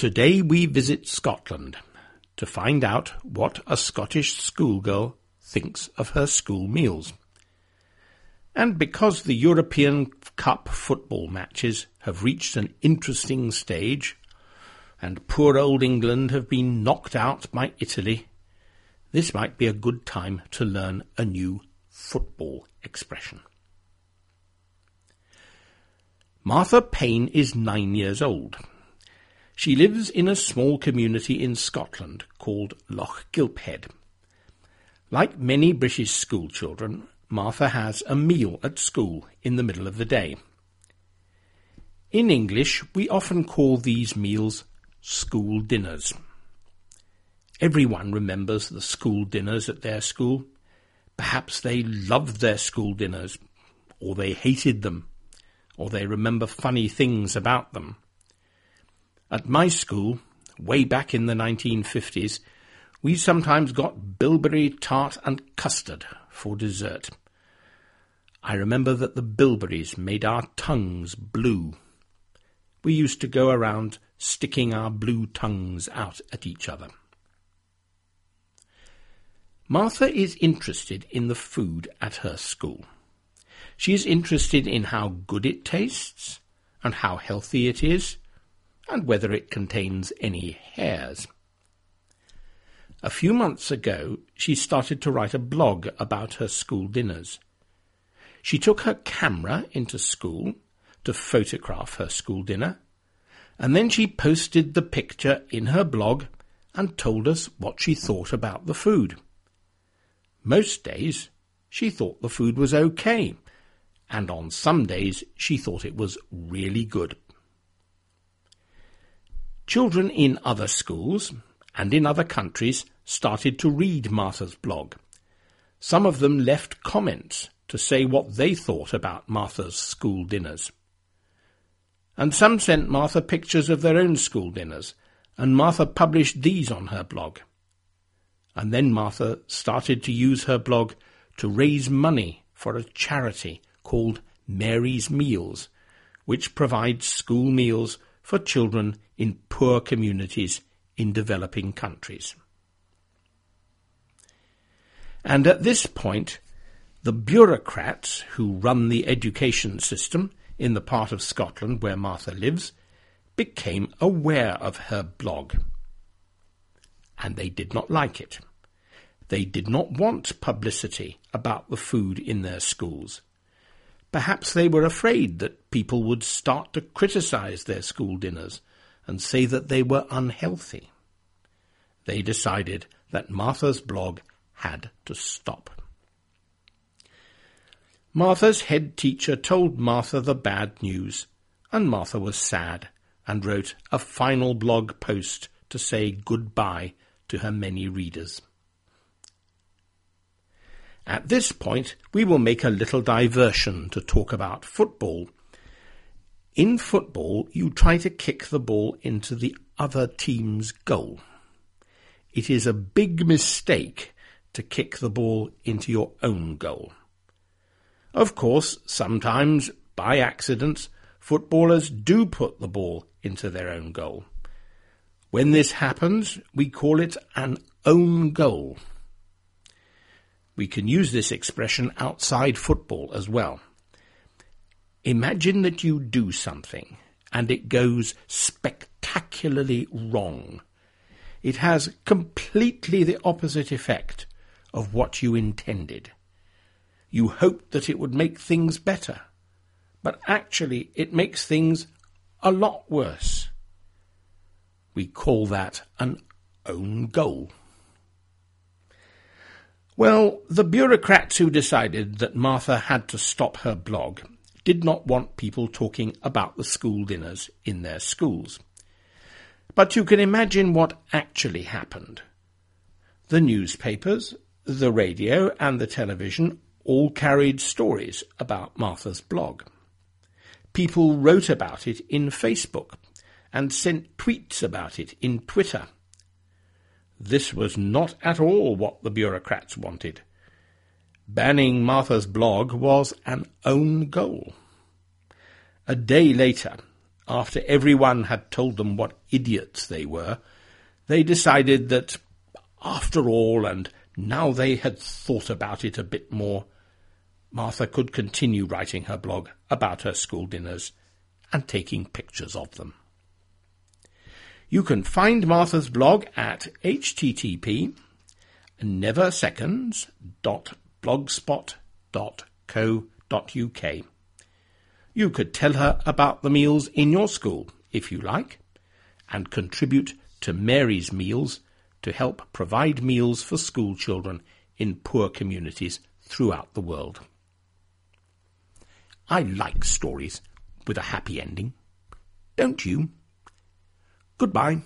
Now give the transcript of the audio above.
Today we visit Scotland to find out what a Scottish schoolgirl thinks of her school meals. And because the European Cup football matches have reached an interesting stage, and poor old England have been knocked out by Italy, this might be a good time to learn a new football expression. Martha Payne is nine years old. She lives in a small community in Scotland called Lochgilphead. Like many British schoolchildren, Martha has a meal at school in the middle of the day. In English, we often call these meals school dinners. Everyone remembers the school dinners at their school. Perhaps they loved their school dinners, or they hated them, or they remember funny things about them. At my school, way back in the 1950s, we sometimes got bilberry tart and custard for dessert. I remember that the bilberries made our tongues blue. We used to go around sticking our blue tongues out at each other. Martha is interested in the food at her school. She is interested in how good it tastes, and how healthy it is, and whether it contains any hairs. A few months ago, she started to write a blog about her school dinners. She took her camera into school to photograph her school dinner, and then she posted the picture in her blog and told us what she thought about the food. Most days, she thought the food was okay, and on some days, she thought it was really good. Children in other schools and in other countries started to read Martha's blog. Some of them left comments to say what they thought about Martha's school dinners. And some sent Martha pictures of their own school dinners, and Martha published these on her blog. And then Martha started to use her blog to raise money for a charity called Mary's Meals, which provides school meals for children in poor communities in developing countries. And at this point, the bureaucrats who run the education system in the part of Scotland where Martha lives became aware of her blog. And they did not like it. They did not want publicity about the food in their schools. Perhaps they were afraid that people would start to criticize their school dinners and say that they were unhealthy. They decided that Martha's blog had to stop. Martha's head teacher told Martha the bad news, and Martha was sad and wrote a final blog post to say goodbye to her many readers. At this point, we will make a little diversion to talk about football. In football, you try to kick the ball into the other team's goal. It is a big mistake to kick the ball into your own goal. Of course, sometimes, by accident, footballers do put the ball into their own goal. When this happens, we call it an own goal. We can use this expression outside football as well. Imagine that you do something and it goes spectacularly wrong. It has completely the opposite effect of what you intended. You hoped that it would make things better, but actually it makes things a lot worse. We call that an own goal. Well, the bureaucrats who decided that Martha had to stop her blog did not want people talking about the school dinners in their schools. But you can imagine what actually happened. The newspapers, the radio, and the television all carried stories about Martha's blog. People wrote about it in Facebook and sent tweets about it in Twitter. This was not at all what the bureaucrats wanted. Banning Martha's blog was an own goal. A day later, after everyone had told them what idiots they were, they decided that, after all, and now they had thought about it a bit more, Martha could continue writing her blog about her school dinners and taking pictures of them. You can find Martha's blog at http neverseconds.blogspot.co.uk. You could tell her about the meals in your school, if you like, and contribute to Mary's Meals to help provide meals for school children in poor communities throughout the world. I like stories with a happy ending. Don't you? Goodbye.